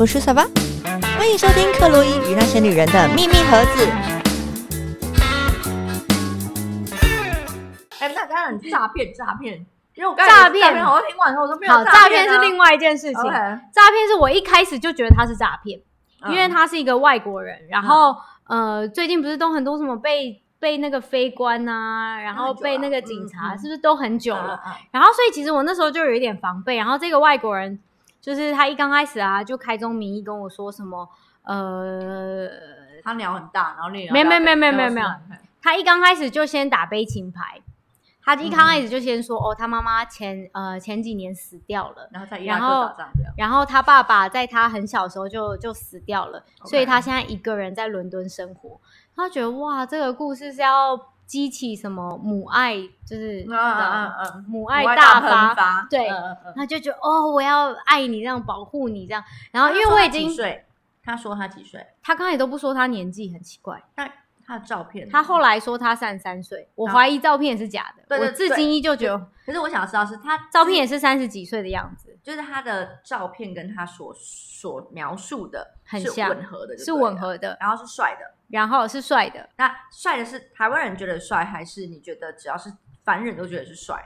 我是小巴，欢迎收听克洛伊与那些女人的秘密盒子。哎，那当然诈骗诈骗，因为我刚诈骗。诈骗，我听完后我说没有好，诈诈骗是另外外一件事情。诈骗是我一开始就觉得他是诈骗，因为嗯他是一个外国人，然后、呃，最近不是都很多什么被被那个非官啊，然后被那个警察，嗯嗯是不是都很久了？嗯嗯。然后所以其实我那时候就有一点防备，然后这个外国人就是他一刚开始啊，就开宗明义跟我说什么，呃，他鸟很大，然后那没有没没没有没有没有他一刚开始就先打悲情牌，他一刚开始就先说，哦，他妈妈前呃前几年死掉了。然后在伊拉克然后然后他爸爸在他很小的时候就就死掉了所以他现在一个人在伦敦生活。他觉得哇，这个故事是要激起什么母爱，就是母爱大喷发，对他就觉得哦，我要爱你，这样保护你这样。然后因为我已经，他说他几岁，他刚才都不说他年纪，很奇怪。那他的照片，他后来说他三十三岁，我啊怀疑照片也是假的。对对我至今依旧觉得可是我想知道是他照片也是三十几岁的样子，就是他的照片跟他所所描述的很像吻合的，是吻，合的，然后是帅的。然后是帅的。那帅的是台湾人觉得帅，还是你觉得只要是凡人都觉得是帅？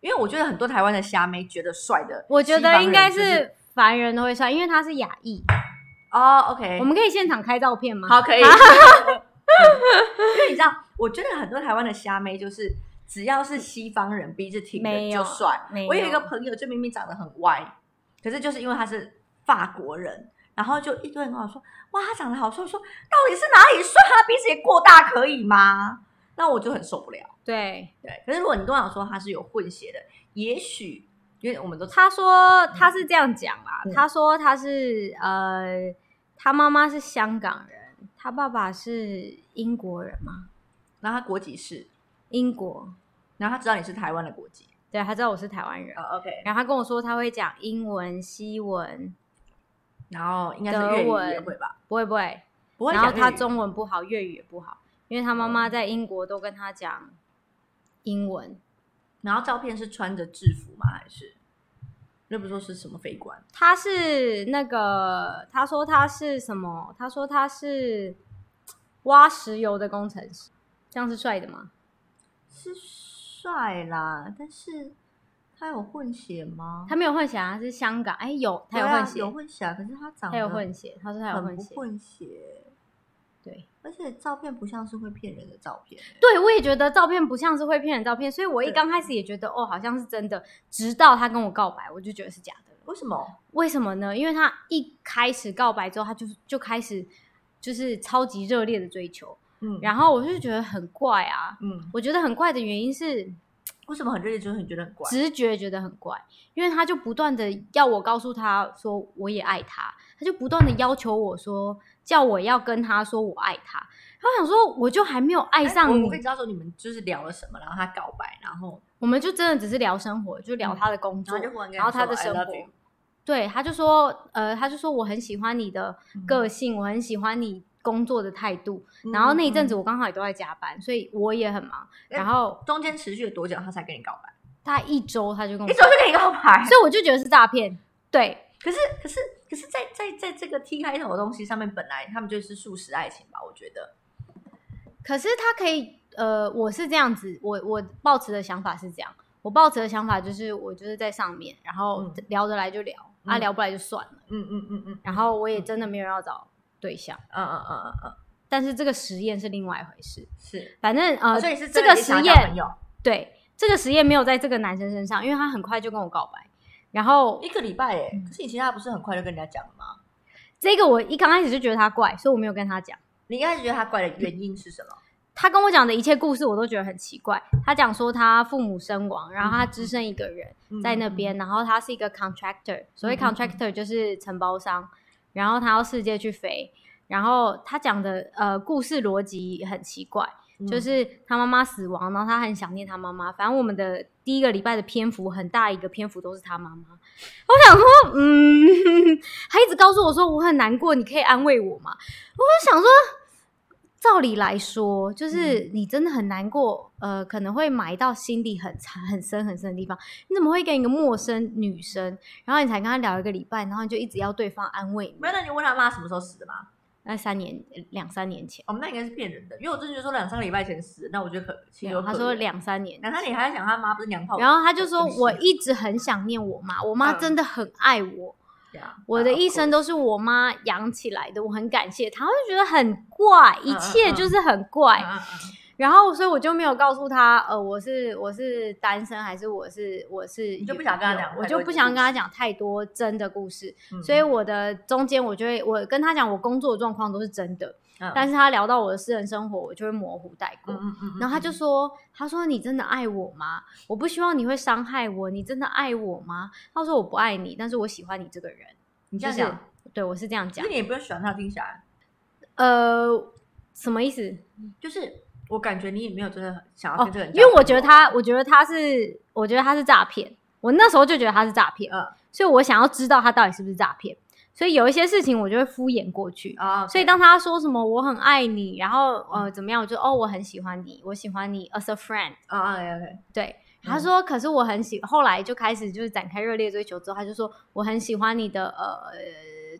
因为我觉得很多台湾的虾妹觉得帅的，我觉得应该是凡人都会帅，因为他是亚裔。哦，OK，我们可以现场开照片吗？好可以，因为你知道，我觉得很多台湾的虾妹就是只要是西方人鼻子挺的就帅。我有一个朋友，就明明长得很歪，可是就是因为他是法国人，然后就一堆人跟我说：“哇，他长得好帅！”我说：“到底是哪里帅？他鼻子也过大，可以吗？”那我就很受不了。对，对，可是如果你跟我说他是有混血的，也许因为我们都他说他是这样讲啦，嗯他说他是呃，他妈妈是香港人，他爸爸是英国人嘛，然后他国籍是，英国。然后他知道你是台湾的国籍。对，他知道我是台湾人，哦，OK，然后他跟我说他会讲英文、西文，然后应该是粤语也会吧？不会不会，不会然后他中文不好，粤语也不好，因为他妈妈在英国都跟他讲英文。然后照片是穿着制服吗？还是那不说是什么飞官？他是那个，他说他是什么？他说他是挖石油的工程师，这样是帅的吗？是帅啦，但是他有混血吗？他没有混血啊，他是香港。哎，有他有混血，有混血啊，可是他长得他有混血，他说他有混血。混血，对，而且照片不像是会骗人的照片欸、对我也觉得照片不像是会骗人照片，所以我一刚开始也觉得哦，好像是真的，直到他跟我告白，我就觉得是假的。为什么？为什么呢？因为他一开始告白之后，他就就开始就是超级热烈的追求，嗯然后我就觉得很怪啊。嗯，我觉得很怪的原因是，为什么很热烈就是你觉得很怪？直觉觉得很怪，因为他就不断的要我告诉他说我也爱他，他就不断的要求我说叫我要跟他说我爱他。然后我想说，我就还没有爱哎上你，我我可以知道说你们就是聊了什么，然后他告白，然后我们就真的只是聊生活，就聊他的工作，然后然然后他的生活。对，他就说，呃，他就说我很喜欢你的嗯个性，我很喜欢你工作的态度。然后那一阵子嗯我刚好也都在加班，所以我也很忙。哎然后中间持续了多久他才跟你告白？大概一周他就跟我一周就跟你告白，所以我就觉得是诈骗。对，可是可是可是在在在这个 T 开头的东西上面，本来他们就是素食爱情吧？我觉得，可是他可以，呃，我是这样子，我我抱持的想法是这样，我抱持的想法就是我就是在上面，然后嗯聊得来就聊，啊嗯聊不来就算了，嗯嗯嗯嗯然后我也真的没有要找对象，嗯嗯嗯嗯嗯，但是这个实验是另外一回事，是，反正呃，哦所以是这个实验，对这个实验没有在这个男生身上，因为他很快就跟我告白，然后一个礼拜哎，嗯。可是你其他不是很快就跟人家讲了吗？这个我一刚开始就觉得他怪，所以我没有跟他讲。你一开始觉得他怪的原因是什么？他跟我讲的一切故事，我都觉得很奇怪。他讲说他父母身亡，然后他只剩一个人在那边，然后他是一个 contractor，所谓 contractor 就是承包商，然后他要世界去飞，然后他讲的呃故事逻辑很奇怪，嗯就是他妈妈死亡，然后他很想念他妈妈。反正我们的第一个礼拜的篇幅很大一个篇幅都是他妈妈。我想说，嗯，他一直告诉我说我很难过，你可以安慰我吗？我想说，照理来说，嗯就是你真的很难过，呃，可能会埋到心里很长、很深、很深的地方。你怎么会跟一个陌生女生，然后你才跟她聊一个礼拜，然后你就一直要对方安慰你没？有，那你问他妈什么时候死的吗？那三年、两三年前，哦，那应该是骗人的，因为我真的觉得说两三个礼拜前死的，那我觉得可情有可。他说两三年两三年还在想他妈不是娘炮，然后他就说我一直很想念我妈，我妈嗯真的很爱我，我的一生都是我妈养起来的，我很感谢她。我就觉得很怪，一切就是很怪。嗯嗯嗯然后，所以我就没有告诉她，呃，我是我是单身还是我是我是，你就不想跟她讲我就不想跟她讲太多真的故事。嗯所以我的中间，我就会我跟她讲我工作的状况都是真的，嗯但是他聊到我的私人生活，我就会模糊带过。嗯嗯嗯，然后他就说：“他说你真的爱我吗？我不希望你会伤害我，你真的爱我吗？”他说：“我不爱你，但是我喜欢你这个人。”就是你这样讲，对我是这样讲那。你也不用喜欢他，听起来呃，什么意思？就是我感觉你也没有真的想要哦跟这个人，因为我觉得他，我觉得他是，我觉得他是诈骗。我那时候就觉得他是诈骗，嗯所以我想要知道他到底是不是诈骗。所以有一些事情我就会敷衍过去。啊，所以当他说什么我很爱你，然后呃怎么样，我就哦我很喜欢你，我喜欢你 as a friend。啊啊 OK 对，嗯他说，可是我很喜，后来就开始就是展开热烈追求之后，他就说我很喜欢你的呃，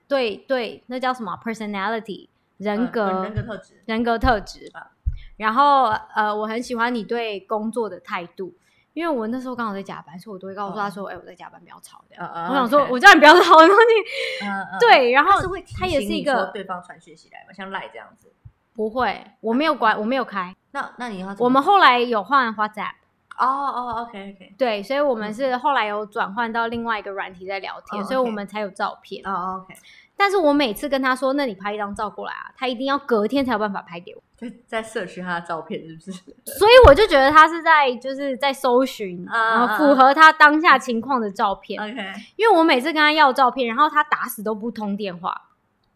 对对，那叫什么 personality 人格、嗯人格特质，人格特质啊。然后呃，我很喜欢你对工作的态度，因为我那时候刚好在加班，所以我都会告诉他说，哎、我在加班，不要吵这样。我想说，我叫你不要吵，然后你 对，然后他是会他也是一个对方传讯息来嘛，像赖这样子。不会，我没有关，我没有开。那那你要我们后来有换 WhatsApp，哦哦 OK OK 对，所以我们是后来有转换到另外一个软体在聊天，哦所以我们才有照片。哦 OK，但是我每次跟他说，那你拍一张照过来啊，他一定要隔天才有办法拍给我，在在社区他的照片是不是？所以我就觉得他是在就是在搜寻，啊然后符合他当下情况的照片。OK 因为我每次跟他要照片，然后他打死都不通电话，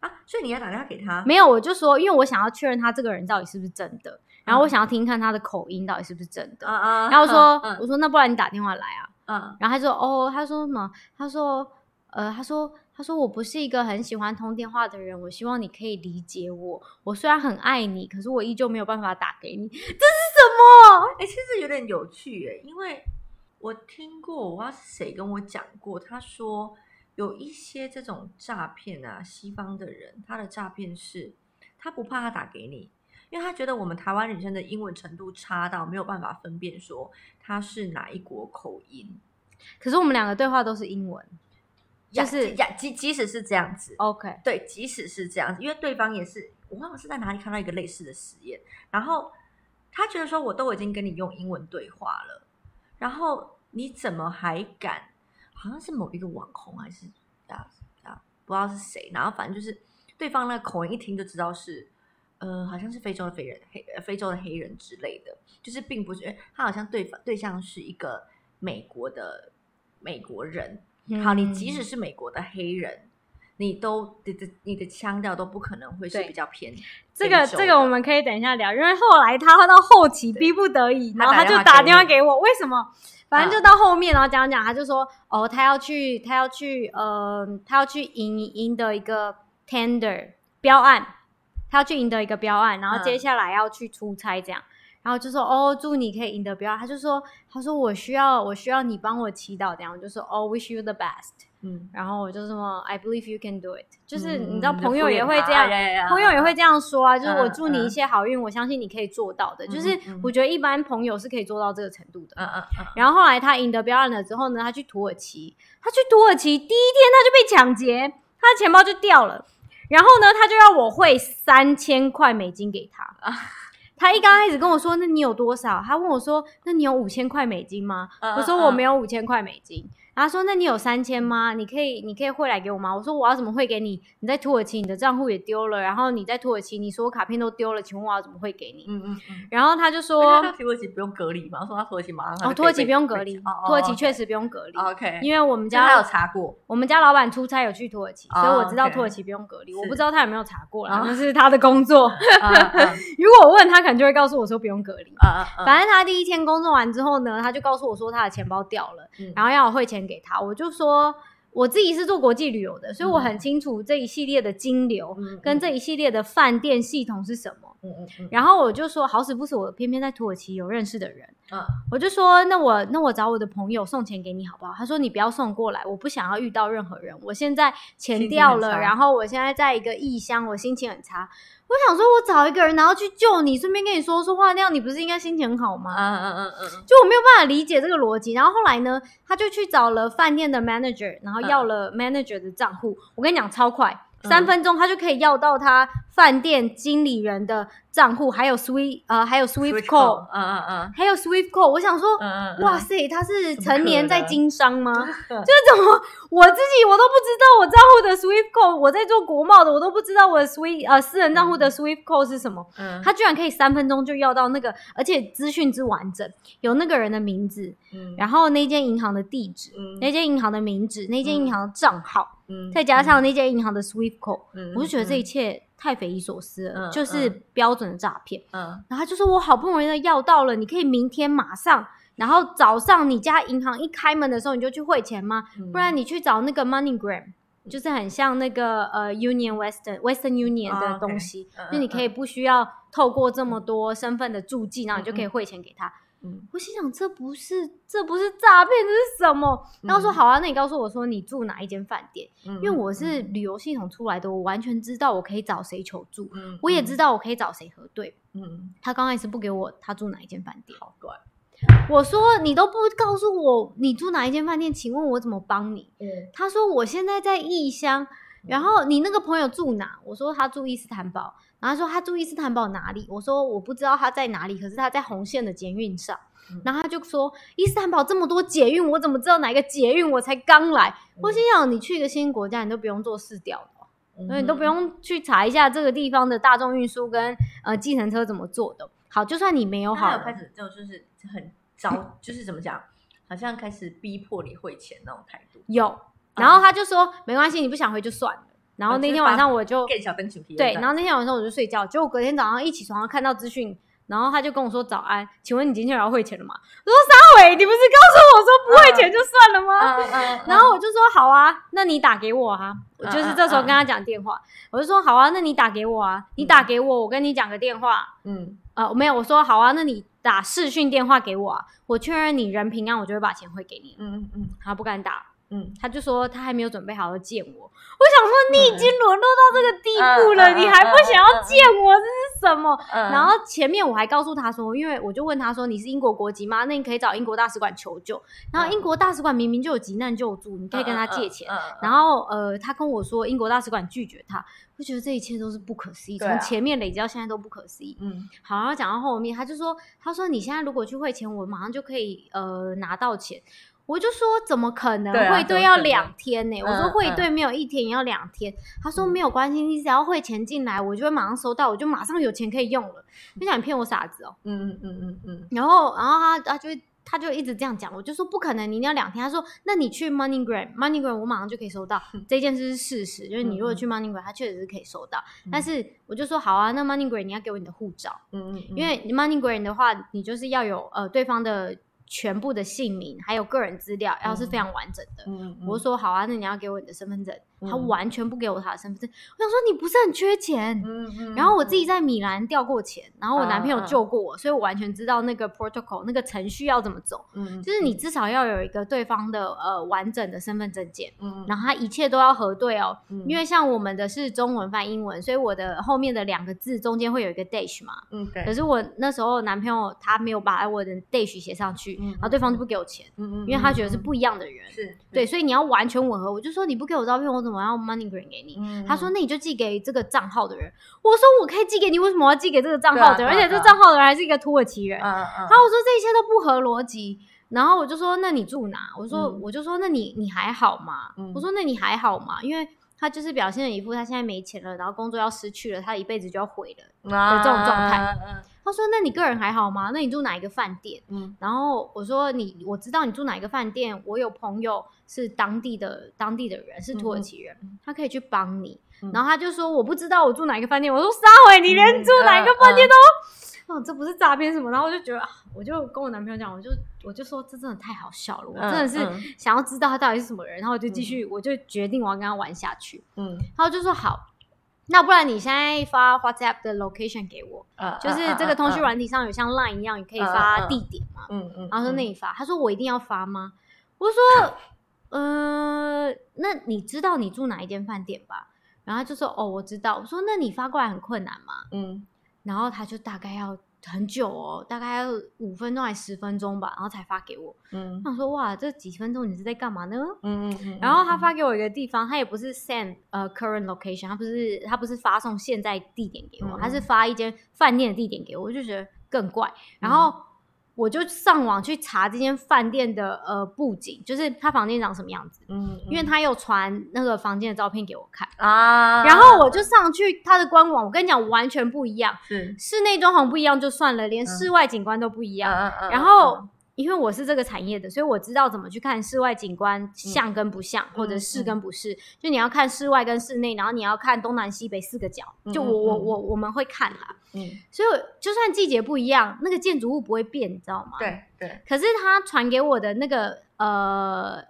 啊，所以你要打电话给他，没有，我就说，因为我想要确认他这个人到底是不是真的，然后我想要听看他的口音到底是不是真的。啊啊，然后说，嗯我说那不然你打电话来啊，嗯然后他说哦，他说什么？他说呃，他说他说我不是一个很喜欢通电话的人，我希望你可以理解我。我虽然很爱你，可是我依旧没有办法打给你。这是什么？哎、其实有点有趣哎，因为我听过，我不知道是谁跟我讲过，他说有一些这种诈骗啊，西方的人他的诈骗是，他不怕他打给你，因为他觉得我们台湾女生的英文程度差到没有办法分辨说他是哪一国口音，可是我们两个对话都是英文，就是呀，即即使是这样子，OK。对，即使是这样子，因为对方也是，我忘了是在哪里看到一个类似的实验，然后他觉得说，我都已经跟你用英文对话了，然后你怎么还敢？好像是某一个网红还是啊啊，不知道是谁，然后反正就是对方那个口音一听就知道是。呃，好像是非洲的非人黑，呃非洲的黑人之类的，就是并不是，他好像对方对象是一个美国的美国人，好，你即使嗯是美国的黑人，你都你的你的腔调都不可能会是比较偏这个这个我们可以等一下聊，因为后来他到后期逼不得已，然后他就打打电话给我，为什么？反正就到后面，然后讲讲，他就说哦，他要去，他要去，呃，他要去赢赢得一个 tender 标案，他要去赢得一个标案，然后嗯接下来要去出差这样。然后就说哦，祝你可以赢得标案。他就说，他说我需要，我需要你帮我祈祷这样。我就说哦，wish you the best。嗯，然后我就说 I believe you can do it，就是嗯你知道朋友也会这样，朋友也会这样说啊，就是我嗯祝你一嗯切好运，我相信你可以做到的。嗯就是嗯我觉得一般朋友是可以做到这个程度的。嗯嗯嗯，然后后来他赢得标案了之后呢，他去土耳其，他去土耳其第一天他就被抢劫，他的钱包就掉了。然后呢，他就要我汇三千块美金给他。啊他一刚开始跟我说：“那你有多少？”他问我说：“那你有五千块美金吗？”嗯我说：“嗯我没有五千块美金。”然后他说：“那你有三千吗？你可以，你可以汇来给我吗？”我说：“我要怎么汇给你？你在土耳其，你的账户也丢了，然后你在土耳其，你所有卡片都丢了，请问我要怎么汇给你？”嗯嗯嗯。然后他就说土耳其不用隔离嘛？说他土耳其马上哦，土耳其不用隔离，土耳其确实实不用隔离，OK，因为我们家他有家查过，我们家老板出差有去土耳其，哦所以我知道土耳其不用隔离。我不知道他有没有查过啦哦，那是他的工作。如果我问他，可能就会告诉我说不用隔离。反正他第一天工作完之后呢，他就告诉我说他的钱包掉了，嗯然后要我汇钱给他。我就说，我自己是做国际旅游的，所以我很清楚这一系列的金流嗯跟这一系列的饭店系统是什么。嗯嗯嗯然后我就说，好死不死，我偏偏在土耳其有认识的人，嗯我就说，那我那我找我的朋友送钱给你好不好？他说你不要送过来，我不想要遇到任何人。我现在钱掉了，然后我现在在一个异乡，我心情很差。我想说，我找一个人，然后去救你，顺便跟你说说话，那样你不是应该心情很好吗？嗯嗯嗯嗯就我没有办法理解这个逻辑。然后后来呢，他就去找了饭店的 manager，然后要了 manager 的账户。我跟你讲，超快，嗯三分钟他就可以要到他饭店经理人的账户，还有 Swift 呃，还有 Swift call，嗯嗯嗯还有 Swift call。我想说，哇塞，他是成年在经商吗？就 就是怎么我自己我都不知道我账户的 Swift code，我在做国贸的，我都不知道我的 Swift 呃私人账户的 Swift code 是什么。嗯。他居然可以三分钟就要到那个，而且资讯之完整，有那个人的名字，嗯。然后那间银行的地址，嗯。那间银行的名字，那间银行的账号，嗯再加上那间银行的 Swift code，、嗯我就觉得这一切太匪夷所思了，嗯就是标准的诈骗。嗯。然后他就说我好不容易的要到了，你可以明天马上，然后早上你家银行一开门的时候你就去汇钱吗？嗯。不然你去找那个 MoneyGram，就是很像那个呃 Union Western Western Union 哦的东西，嗯就你可以不需要透过这么多身份的注记，然后你就可以汇钱给他。嗯我心想，这不是这不是诈骗，这是什么？然后说嗯好啊，那你告诉我说你住哪一间饭店，因因为我是旅游系统出来的，我完全知道我可以找谁求助，嗯。我也知道我可以找谁核对。嗯。他刚开始不给我他住哪一间饭店，好怪我说你都不告诉我你住哪一间饭店，请问我怎么帮你？嗯他说我现在在异乡，然后你那个朋友住哪？我说他住伊斯坦堡，然后他说他住伊斯坦堡哪里？我说我不知道他在哪里，可是他在红线的捷运上嗯。然后他就说伊斯坦堡这么多捷运，我怎么知道哪个捷运？我才刚来，我心想你去一个新国家，你都不用做试调的哦。所以你都不用去查一下这个地方的大众运输跟呃计程车怎么做的。好，就算你没有好了，他有开始就就是很招，就是怎么讲，好像开始逼迫你汇钱那种态度。有，然后他就说、没关系，你不想回就算了。然后那天晚上我就更小灯球皮对，然后那天晚上我就睡觉，结果隔天早上一起床看到资讯，然后他就跟我说早安，请问你今天有要汇钱了吗？我说沙伟，你不是告诉我说不汇钱就算了吗？嗯嗯，然后我就说好啊，那你打给我啊，我嗯就是这时候跟他讲电话，我就说好啊，那你打给我啊，你打给我，我跟你讲个电话，嗯呃，没有，我说好啊，那你打视讯电话给我啊，我确认你人平安，我就会把钱汇给你。嗯嗯嗯他不敢打，嗯，他就说他还没有准备好要见我。我想说你已经沦落到这个地步了，你还不想要见我，这是什么？嗯然后前面我还告诉他说，因为我就问他说你是英国国籍吗？那你可以找英国大使馆求救。然后英国大使馆明明就有急难救助，你可以跟他借钱。嗯然后呃，他跟我说英国大使馆拒绝他，我觉得这一切都是不可思议，从前面累积到现在都不可思议。嗯好，然后讲到后面，他就说，他说你现在如果去汇钱，我马上就可以呃拿到钱。我就说怎么可能？对啊汇兑要两天呢、我说嗯汇兑没有一天，也要两天。他说嗯没有关系，你只要汇钱进来，我就会马上收到，我就马上有钱可以用了。你想你骗我傻子哦？嗯嗯嗯嗯嗯然后，然后他他就他就一直这样讲，我就说不可能，你一定要两天。他说那你去 MoneyGram，MoneyGram 我马上就可以收到。这件事是事实，就是你如果去 MoneyGram，它确实是可以收到。但是我就说好啊，那 MoneyGram 你要给我你的护照。嗯嗯，因为 MoneyGram 的话，你就是要有呃对方的全部的姓名，还有个人资料，要是非常完整的。嗯我说好啊，那你要给我你的身份证。他嗯完全不给我他的身份证。我想说你不是很缺钱？嗯嗯，然后我自己在米兰调过钱，然后我男朋友救过我，所以我完全知道那个 protocol 那个程序要怎么走。嗯就是你至少要有一个对方的呃完整的身份证件，嗯然后他一切都要核对哦。嗯因为像我们的是中文翻英文，所以我的后面的两个字中间会有一个 dash 嘛。嗯对，可是我那时候男朋友他没有把我的 dash 写上去，嗯然后对方就不给我钱，嗯嗯，因为他觉得是不一样的人。是对，，所以你要完全吻合。我就说你不给我照片，我怎么要 MoneyGram 给你？嗯他说：“那你就寄给这个账号的人。”我说：“我可以寄给你，为什么要寄给这个账号的人？而且这账号的人还是一个土耳其人。嗯嗯，然后我说这一切都不合逻辑。然后我就说：“那你住哪？”我说：“嗯我就说那你你还好吗？”嗯我说：“那你还好吗？”因为他就是表现了一副他现在没钱了，然后工作要失去了，他一辈子就要毁了。的这种状态他说那你个人还好吗？那你住哪一个饭店？嗯然后我说你我知道你住哪一个饭店，我有朋友是当地的当地的人，是土耳其人，他可以去帮你。嗯然后他就说我不知道我住哪一个饭店，我说撒回你连嗯住哪一个嗯饭店都。哦，这不是诈骗什么？然后我就觉得，啊我就跟我男朋友讲，我就我就说这真的太好笑了，我真的是嗯想要知道他到底是什么人，然后我就继续，我就决定我要跟他玩下去。嗯然后就说好，那不然你现在发 WhatsApp 的 location 给我，嗯，就是这个通讯软体上有像 Line 一样，你可以发地点嘛。嗯嗯，然后说那你发，他说我一定要发吗？我说，呃，那你知道你住哪一间饭店吧？然后他就说哦，我知道。我说那你发过来很困难吗？嗯然后他就大概要很久哦，大概要五分钟还十分钟吧，然后才发给我。嗯我想说哇，这几分钟你是在干嘛呢？嗯嗯，然后他发给我一个地方，他也不是 send 呃 current location，他不是他不是发送现在地点给我，嗯他是发一间饭店的地点给我，我就觉得更怪。然嗯后我就上网去查这间饭店的呃布景，就是他房间长什么样子，嗯，因为他有传那个房间的照片给我看，啊，然后我就上去他的官网，我跟你讲完全不一样，是。室内装潢不一样就算了，连室外景观都不一样。然后，因为我是这个产业的，所以我知道怎么去看室外景观像跟不像，或者是跟不是。就你要看室外跟室内，然后你要看东南西北四个角。就我我我我们会看啦，嗯，所以就算季节不一样，那个建筑物不会变，你知道吗？。对对，可是他传给我的那个呃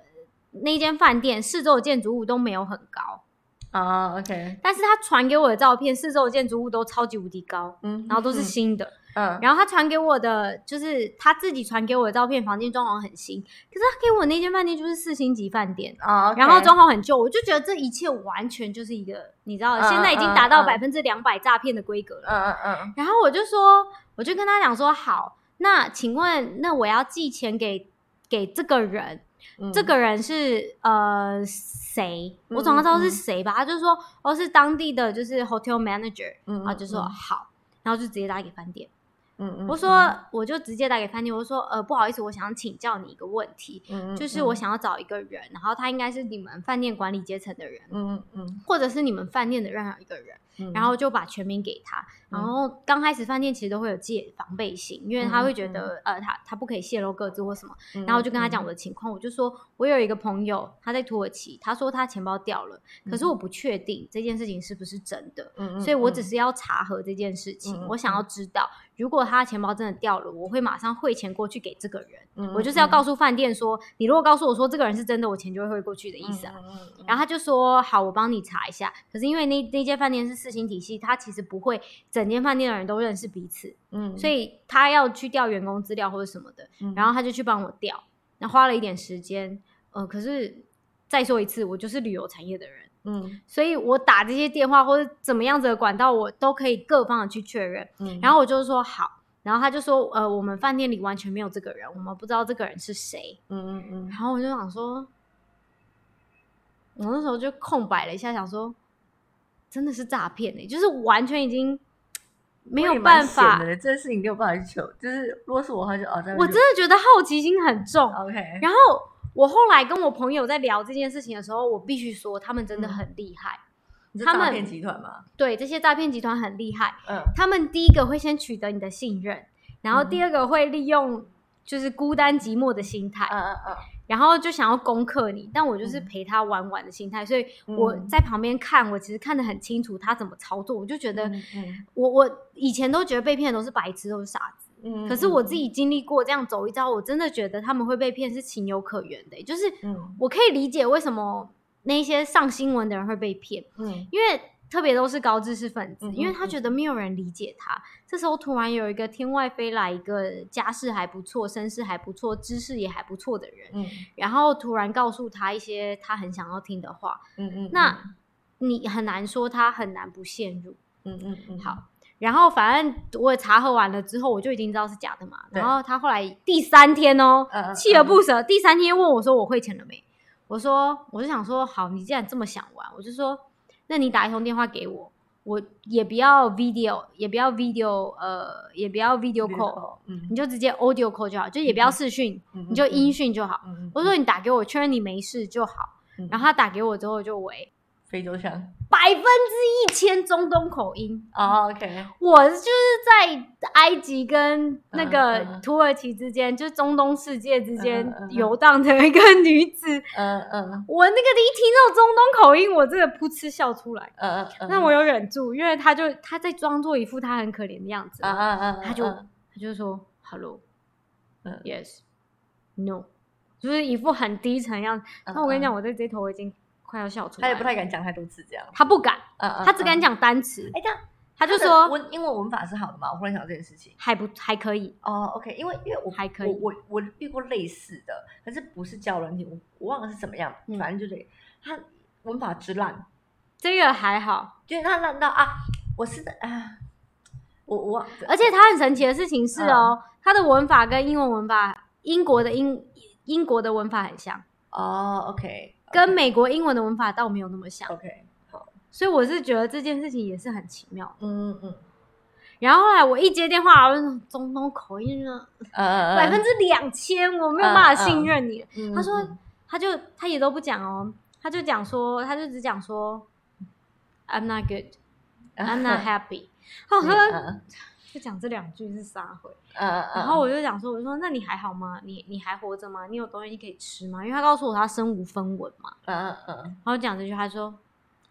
那间饭店四周的建筑物都没有很高，啊，OK，但是他传给我的照片四周的建筑物都超级无敌高，嗯，然后都是新的。嗯，然后他传给我的就是他自己传给我的照片，房间装潢很新，可是他给我那间饭店就是四星级饭店，啊，然后装潢很旧，我就觉得这一切完全就是一个你知道，嗯现在已经达到百分之两百诈骗的规格了。嗯嗯嗯。然后我就说，我就跟他讲说，好，那请问，那我要寄钱给给这个人，嗯，这个人是呃谁？嗯我总要知道是嗯。谁吧？他就说，哦，是当地的就是 hotel manager，嗯，然后就说好，然后就直接打给饭店。嗯嗯，我说，我就直接打给饭店，我说，呃，不好意思，我想请教你一个问题，嗯，嗯，就是我想要找一个人，然后他应该是你们饭店管理阶层的人，嗯，嗯嗯。或者是你们饭店的任何一个人，嗯，然后就把全名给他。然后刚开始饭店其实都会有戒防备心，因为他会觉得，呃，他他不可以泄露各自或什么。嗯，然后我就跟他讲我的情况，我就说我有一个朋友他在土耳其，他说他钱包掉了，可是我不确定这件事情是不是真的。所以我只是要查核这件事情，我想要知道，如果他钱包真的掉了，我会马上汇钱过去给这个人。嗯，我就是要告诉饭店说，你如果告诉我说这个人是真的，我钱就会汇过去的意思啊。然后他就说好，我帮你查一下。可是因为那那间饭店是四星体系，他其实不会整间饭店的人都认识彼此，嗯，所以他要去调员工资料或者什么的，嗯，然后他就去帮我调，然后花了一点时间。呃，可是再说一次，我就是旅游产业的人。嗯所以我打这些电话或者怎么样子的管道，我都可以各方的去确认。嗯，然后我就说好，然后他就说，呃，我们饭店里完全没有这个人，我们不知道这个人是谁。嗯嗯嗯然后我就想说，我那时候就空白了一下，想说，真的是诈骗哎，就是完全已经没有办法。的，这件事情没有办法去求，就是如果是我的话就哦，我真的觉得好奇心很重。OK，然后我后来跟我朋友在聊这件事情的时候，我必须说，他们真的很厉害。诈骗集团吗？对这些诈骗集团很厉害，嗯他们第一个会先取得你的信任，然后第二个会利用就是孤单寂寞的心态，嗯嗯嗯然后就想要攻克你。但我就是嗯陪他玩玩的心态，所以嗯我在旁边看，我其实看得很清楚他怎么操作。我就觉得我我以前都觉得被骗的都是白痴，都是傻子。嗯，可是我自己经历过这样走一遭，我真的觉得他们会被骗是情有可原的、就是嗯我可以理解为什么那些上新闻的人会被骗，嗯因为特别都是高知识分子，嗯因为他觉得没有人理解他。这时候突然有一个天外飞来一个家世还不错、身世还不错、知识也还不错的人，嗯然后突然告诉他一些他很想要听的话，嗯嗯，那你很难说他很难不陷入。嗯嗯嗯好，然后反正我也查核完了之后，我就已经知道是假的嘛。然后他后来第三天哦，锲而不舍，第三天问我说我汇钱了没？我说我就想说好，你既然这么想玩，我就说那你打一通电话给我，我也不要 video，也不要 video，呃，也不要 video call，嗯你就直接 audio call 就好，就也不要视讯，嗯你就音讯就好。嗯我说你打给我，确认你没事就好。嗯然后他打给我之后就喂，非洲腔。百分之一千中东口音。哦，OK，我就是在埃及跟那嗯个嗯土耳其之间，就是中东世界之间嗯嗯嗯游荡的一个女子。嗯嗯。我那个一听到中东口音，我真的噗嗤笑出来。嗯嗯，那我有忍住，因为他就他在装作一副他很可怜的样子，啊啊啊，他就嗯他就说 “hello”，嗯。Yes no，就是一副很低沉的样子。嗯但我跟你讲，我在这头我已经快要笑出来。他也不太敢讲太多字这样。他不敢，嗯嗯，他只敢嗯。讲单词，哎，这样他就说文英文文法是好的吗？我忽然想到这件事情。还不还可以。哦，OK，因为因为我还可以我我我遇过类似的，可是不是教人体，我我忘了是怎么样，嗯反正就是他文法之烂，这个还好，就是他烂到啊，我是的啊，我我而且他很神奇的事情是哦，嗯他的文法跟英文文法，英国的英英国的文法很像，哦，OK，跟美国英文的文法倒没有那么像，OK 好，所以我是觉得这件事情也是很奇妙。嗯嗯然后后来我一接电话，我就说中东口音呢，呃百分之两千，我没有办法信任你。之他说，他就他也都不讲哦，他就讲说，他就只讲说，I'm not good, I'm not happy。他说嗯就讲这两句是撒回。嗯，然后我就讲说，我就说那你还好吗？你你还活着吗？你有东西可以吃吗？因为他告诉我他身无分文嘛。嗯嗯然后讲这句，他说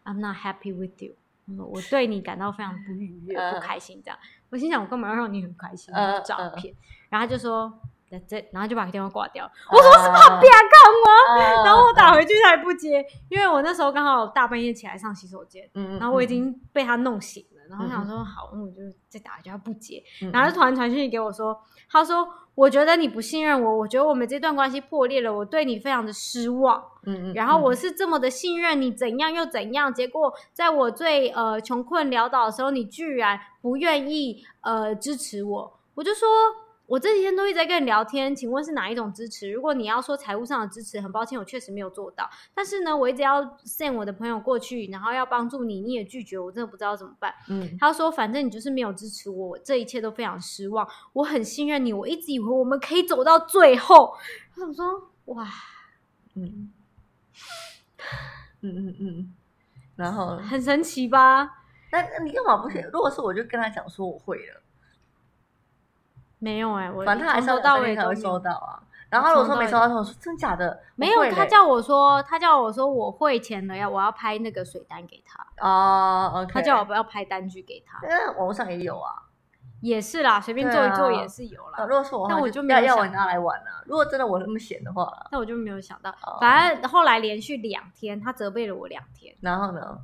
I'm not happy with you。我我对你感到非常不愉悦、嗯不开心。这样，我心想我干嘛要让你很开心？嗯照片。然后他就说 That's it，然后就把电话挂掉。我我说是怕别看我。然 然后我打回去他也不接，因为我那时候刚好大半夜起来上洗手间，嗯，然后我已经被他弄醒了，然后我想说好，那我就再打一下，他不接，嗯，然后他突然传讯息给我说，他说我觉得你不信任我，我觉得我们这段关系破裂了，我对你非常的失望。嗯嗯，然后我是这么的信任你，怎样又怎样，结果在我最呃穷困潦倒的时候，你居然不愿意呃支持我，我就说。我这几天都一直在跟你聊天，请问是哪一种支持？如果你要说财务上的支持，很抱歉，我确实没有做到。但是呢，我一直要 send 我的朋友过去，然后要帮助你，你也拒绝我，真的不知道怎么办。嗯他说：“反正你就是没有支持我，我这一切都非常失望。我很信任你，我一直以为我们可以走到最后。”他想说：“哇，嗯嗯嗯嗯，然后很神奇吧？那那你干嘛不写？如果是我就跟他讲说我会了，没有哎、我反正他还是要从头到尾都收到啊。然后他如果说没收到，我说真假的，没有。他叫我说，他叫我说我汇钱了，要我要拍那个水单给他。哦他叫我不要拍单据给他，嗯网络上也有啊。也是啦，随便做一做也是有啊，啦。如果是我就就没有要拿来玩啊。如果真的我那么闲的话啦，但我就没有想到，哦反正后来连续两天，他责备了我两天，然后呢？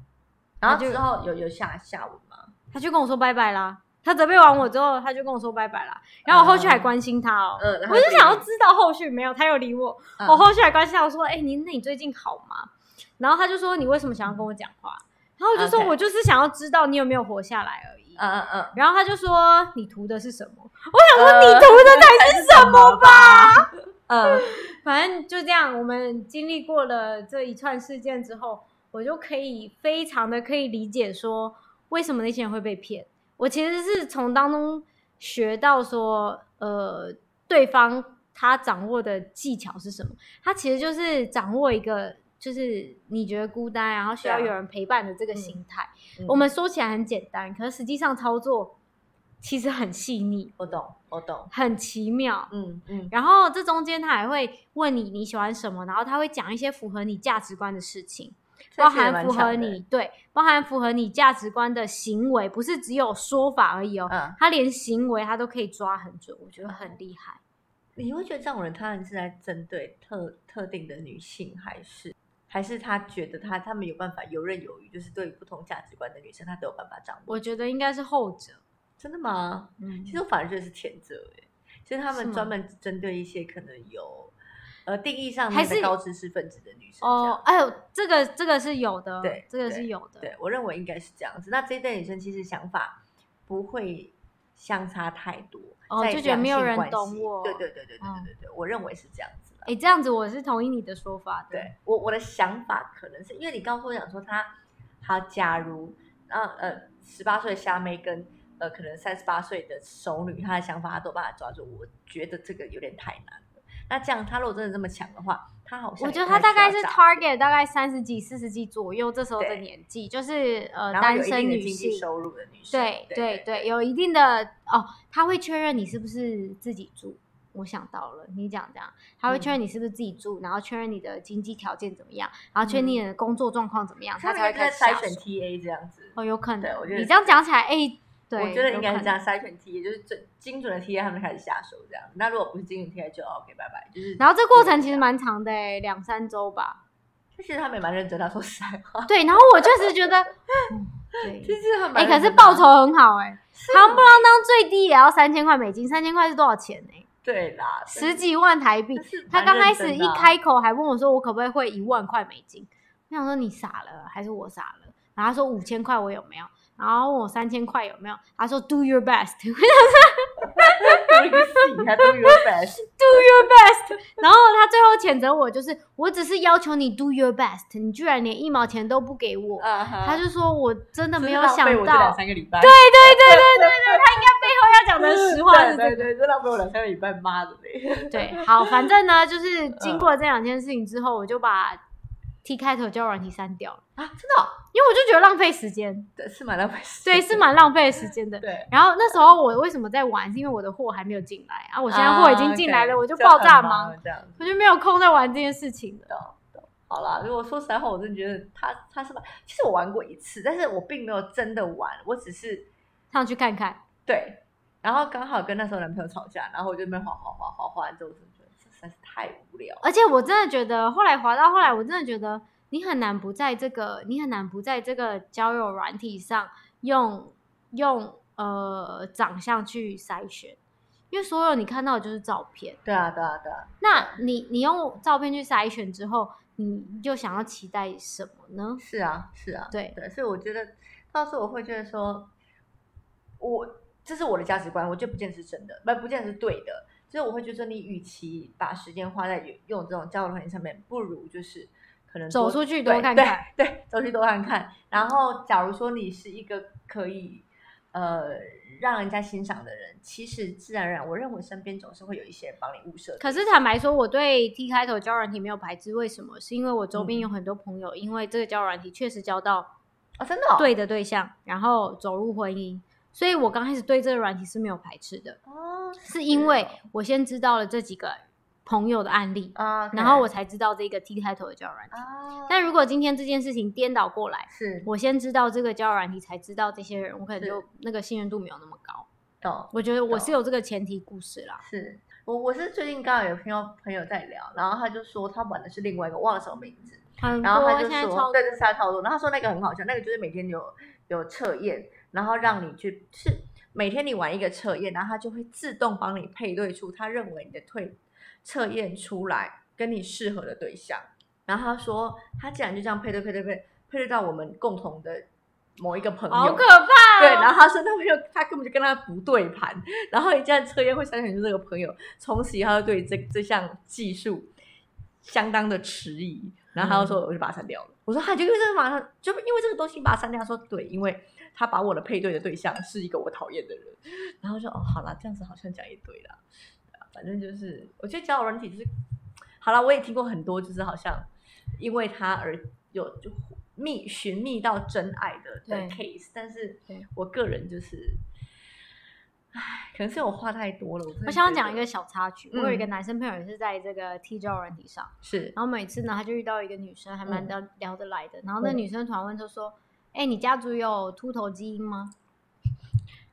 然后就之后有有下下文吗？他就跟我说拜拜啦。他责备完我之后，他就跟我说拜拜啦。然后我后续还关心他哦，嗯，我就想要知道后续没有，他有理我。嗯我后续还关心他，我说：“哎、你那你最近好吗？”然后他就说：“你为什么想要跟我讲话？”然后我就说：“ OK 我就是想要知道你有没有活下来而已。嗯嗯嗯，然后他就说：“你图的是什么我想说你图的才是什么吧？嗯，？” 反正就这样，我们经历过了这一串事件之后，我就可以非常的可以理解说，为什么那些人会被骗。我其实是从当中学到说，呃，对方他掌握的技巧是什么？他其实就是掌握一个，就是你觉得孤单，然后需要有人陪伴的这个心态。嗯我们说起来很简单，可是实际上操作其实很细腻、我懂，我懂，很奇妙。嗯嗯然后这中间他还会问你你喜欢什么，然后他会讲一些符合你价值观的事情，包含符合你对，包含符合你价值观的行为，不是只有说法而已哦，嗯，他连行为他都可以抓很准，我觉得很厉害。你会觉得这种人他们是在针对特特定的女性，还是还是他觉得他他们有办法游刃有余，就是对于不同价值观的女生，他都有办法掌握？我觉得应该是后者，真的吗？嗯其实我反而觉得是前者哎，其实他们专门针对一些可能有呃定义上还是面的高知识分子的女生哦，哎呦，这个这个是有的，对这个是有的，对我认为应该是这样子。那这一代女生其实想法不会相差太多，在哦就觉得没有人懂我对对对对对嗯对对对，我认为是这样子。哎，这样子我是同意你的说法的，对我我的想法可能是因为你刚我讲说他好假如呃呃十八岁的虾妹跟呃可能三十八岁的熟女，她的想法她都把它抓住，我觉得这个有点太难了。那这样他如果真的这么强的话，他好像我觉得他大概是 target 大概三十几、四十几左右，这时候的年纪，就是呃单身女性，收入的女性，对对对对，有一定的哦，他会确认你是不是自己住。我想到了，你讲这样，他会确认你是不是自己住，然后确认你的经济条件怎么样，然后确认你的工作状况怎么样，他才会他才会开始下在筛选。TA 这样子。哦，有可能。我觉得你这样讲起来，哎、对，我觉得应该是这样，筛选 TA 就是最精准的 TA，他们开始下手这样。那如果不是精准 TA，就 OK 拜拜。就是，然后这过程其实蛮长的、哎，两三周吧。其实他们也蛮认真他，说实在话，对，然后我确实觉得，嗯、对，其实他们哎、可是报酬很好、哎，是夯不啷当最低也要三千块美金，三千块是多少钱呢、对啦，十几万台币。他刚开始一开口还问我说，我可不可以汇一万块美金？我想说你傻了还是我傻了？然后他说五千块我有没有？然后问我三千块有没有？他说 Do your best。do you see，他 do your best，do your best。然后他最后谴责我，就是我只是要求你 do your best，你居然连一毛钱都不给我。他就说我真的真没有想浪费我这两到，三个礼拜，对对对对对对，他应该背后要讲的实话是这个。对对对，真浪费我两三个礼拜，妈的嘞！对，好，反正呢，就是经过这两件事情之后，我就把 T 开头交友软体删掉了，啊，真的哦，因为我就觉得浪费时间，对，是蛮浪费时间对，是蛮浪费时间的。对。然后那时候我为什么在玩，是因为我的货还没有进来啊，我现在货已经进来了，啊我就爆炸很忙忙，这样子。我就没有空在玩这件事情了。好啦，如果说实在话，我真的觉得他他是吧？其实我玩过一次，但是我并没有真的玩，我只是上去看看。对，然后刚好跟那时候男朋友吵架，然后我就在那边滑滑滑滑滑完之后，我就在是太无聊。而且我真的觉得，后来滑到后来，我真的觉得你很难不在这个，你很难不在这个交友软体上用用呃长相去筛选，因为所有你看到的就是照片。对啊，对啊，对啊，那你你用照片去筛选之后，你就想要期待什么呢？是啊，是啊，对对，所以我觉得到时候我会觉得说，我这是我的价值观，我觉得不见得是真的，不不见得是对的。就是我会觉得，你与其把时间花在用用这种交友软件上面，不如就是可能走出去多看看对，走出去多看看。然后，假如说你是一个可以呃让人家欣赏的人，其实自然而然，我认为身边总是会有一些人帮你物色。可是坦白说，我对 T 开头交友软体没有排斥，为什么？是因为我周边嗯有很多朋友，因为这个交友软体确实交到哦，真的、哦、对的对象，然后走入婚姻，所以我刚开始对这个软体是没有排斥的，哦，是因为我先知道了这几个朋友的案例，啊，然后我才知道这个 T 开头的交友软体。啊，但如果今天这件事情颠倒过来，是我先知道这个交友软体，才知道这些人，我可能就那个信任度没有那么高。懂。我觉得我是有这个前提故事啦。是我我是最近刚好有朋友朋友在聊，然后他就说他玩的是另外一个忘了什么名字，然后他就说对，这是他操作，然后他说那个很好笑，那个就是每天有有测验，然后让你去是每天你玩一个测验，然后他就会自动帮你配对出他认为你的退测验出来跟你适合的对象，然后他说他竟然就这样配对配对配配对到我们共同的某一个朋友，好可怕、哦。对，然后他说那朋友他根本就跟他不对盘，然后一旦测验会筛选出这个朋友，从此以后他就对这这项技术相当的迟疑，然后他就说我就把它删掉了。我说他就因为这个马上就因为这个东西把它删掉，他说对，因为他把我的配对的对象是一个我讨厌的人，然后就哦好啦，这样子好像讲也对啦，反正就是我觉得交友软体就是好啦，我也听过很多就是好像因为他而有就觅寻觅到真爱的的对。case，但是对。我个人就是，唉，可能是我话太多了。我我想要讲一个小插曲，我有一个嗯。男生朋友也是在这个 T 交友软体上，是。然后每次呢，他就遇到一个女生，还蛮嗯。聊、聊得来的。然后那嗯。女生突然问他说：“哎、你家族有秃头基因吗？”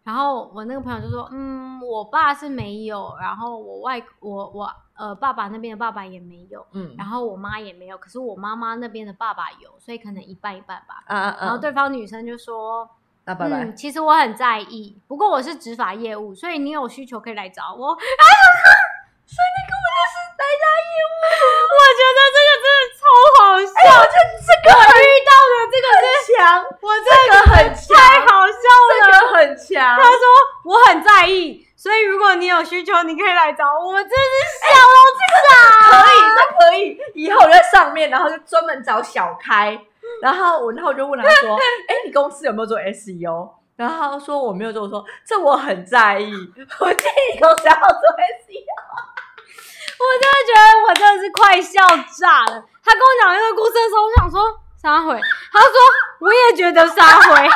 然后我那个朋友就说：“嗯，我爸是没有，然后我外我我呃爸爸那边的爸爸也没有，嗯然后我妈也没有，可是我妈妈那边的爸爸有，所以可能一半一半吧。”啊啊啊，然后对方女生就说：“那拜拜嗯，。其实我很在意，不过我是执法业务，所以你有需求可以来找我。”所以你根本就是来家业务。我觉得这笑。我觉得这个我遇到的这个是强，我这这个很强，太好笑了。这个很强。他说我很在意，所以如果你有需求，你可以来找我。我真是笑到可以，这可以，以后我在上面，然后就专门找小开，然后我，然后我就问他说：“哎，你公司有没有做 SEO？” 然后他说我没有做，我说这我很在意，我建议你公司要做 SEO。我真的觉得我真的是快笑炸了。他跟我讲这个故事的时候，我想说撒回，他说我也觉得撒回，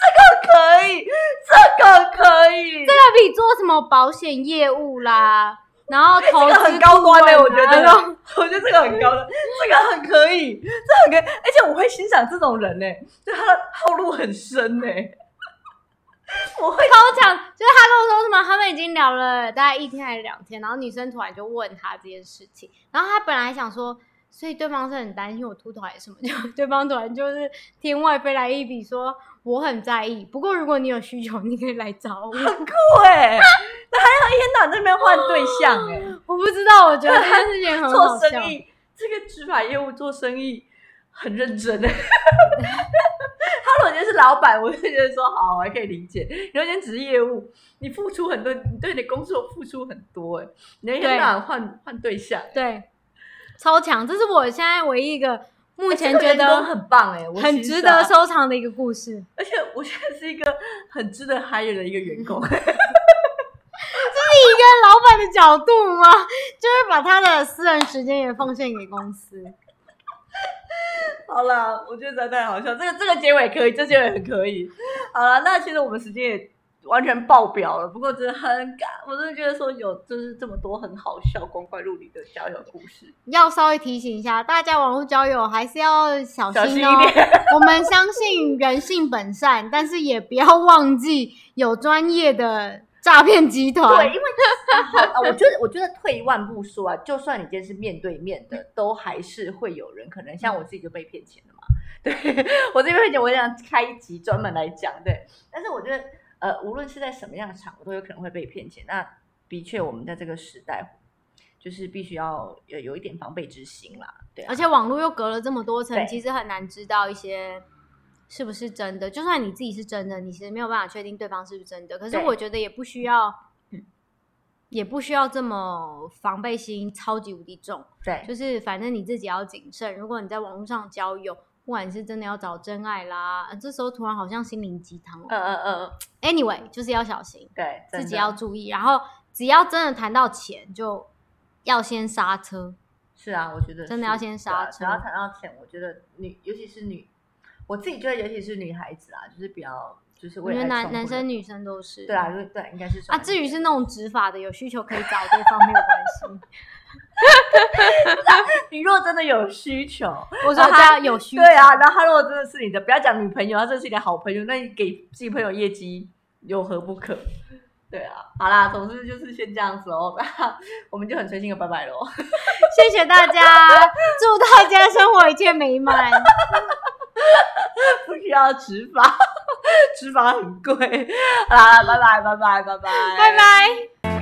这个可以，这个可以，这个比做什么保险业务啦，然后投资这个很高端的、我觉得，我觉得这个很高的，这个很可以，这很可以，而且我会欣赏这种人呢、就他的套路很深呢、我会偷讲，就是他跟我说什么，他们已经聊了大概一天还是两天，然后女生突然就问他这件事情，然后他本来想说，所以对方是很担心我秃头还是什么，就对方突然就是天外飞来一笔说我很在意，不过如果你有需求，你可以来找我。对，那还要一天到晚在那边换对象哎、我不知道，我觉得这件事情很好做。生意，这个执法业务做生意很认真 如果今天是老板，我就觉得说好，我还可以理解。如果今天只是业务，你付出很多，你对你的工作付出很多，哎，你一天到晚换换对象，哎对，超强，这是我现在唯一一个目前觉得很棒哎，我很值得，收藏的一个故事。而且我现在是一个很值得 hire 的一个员工。以一个老板的角度吗？就是把他的私人时间也奉献给公司。好啦，我觉得真的太好笑，这个这个结尾可以，这结尾很可以。好了，那其实我们时间也完全爆表了，不过真的很感，我真的觉得说有就是这么多很好笑、光怪陆离的交友故事，要稍微提醒一下大家，网络交友还是要小小心。一点。我们相信人性本善，但是也不要忘记有专业的诈骗集团。对，因为好啊，我觉得我觉得退一万步说啊，就算你今天是面对面的，都还是会有人可能像我自己就被骗钱了嘛。对我这边骗钱，我想开一集专门来讲。对，但是我觉得呃，无论是在什么样的场合，都有可能会被骗钱。那的确，我们在这个时代，就是必须要有有一点防备之心啦。对啊、而且网络又隔了这么多层，其实很难知道一些是不是真的。就算你自己是真的，你其实没有办法确定对方是不是真的。可是我觉得也不需要嗯，也不需要这么防备心超级无敌重。对，就是反正你自己要谨慎。如果你在网络上交友，不管你是真的要找真爱啦，呃这时候突然好像心灵鸡汤哦。嗯嗯嗯，Anyway，就是要小心，对，自己要注意。然后只要真的谈到钱，就要先刹车。是啊，我觉得真的要先刹车只要谈到钱，我觉得女，尤其是女，我自己觉得尤其是女孩子啊，就是比较就是我觉得为爱冲昏的男男生女生都是。对啊，对对，应该是啊，至于是那种执法的，有需求可以找对方没有关系。你如果真的有需求，我说他有需求，对啊，然后他如果真的是你的，不要讲女朋友，他真的是你的好朋友，那你给自己朋友业绩有何不可？对啊，好啦，总之就是先这样子哦，那 我们就很随心的拜拜喽。谢谢大家，祝大家生活一切美满。不需要执法，执法很贵。好啦，拜拜，拜拜，拜拜，拜拜。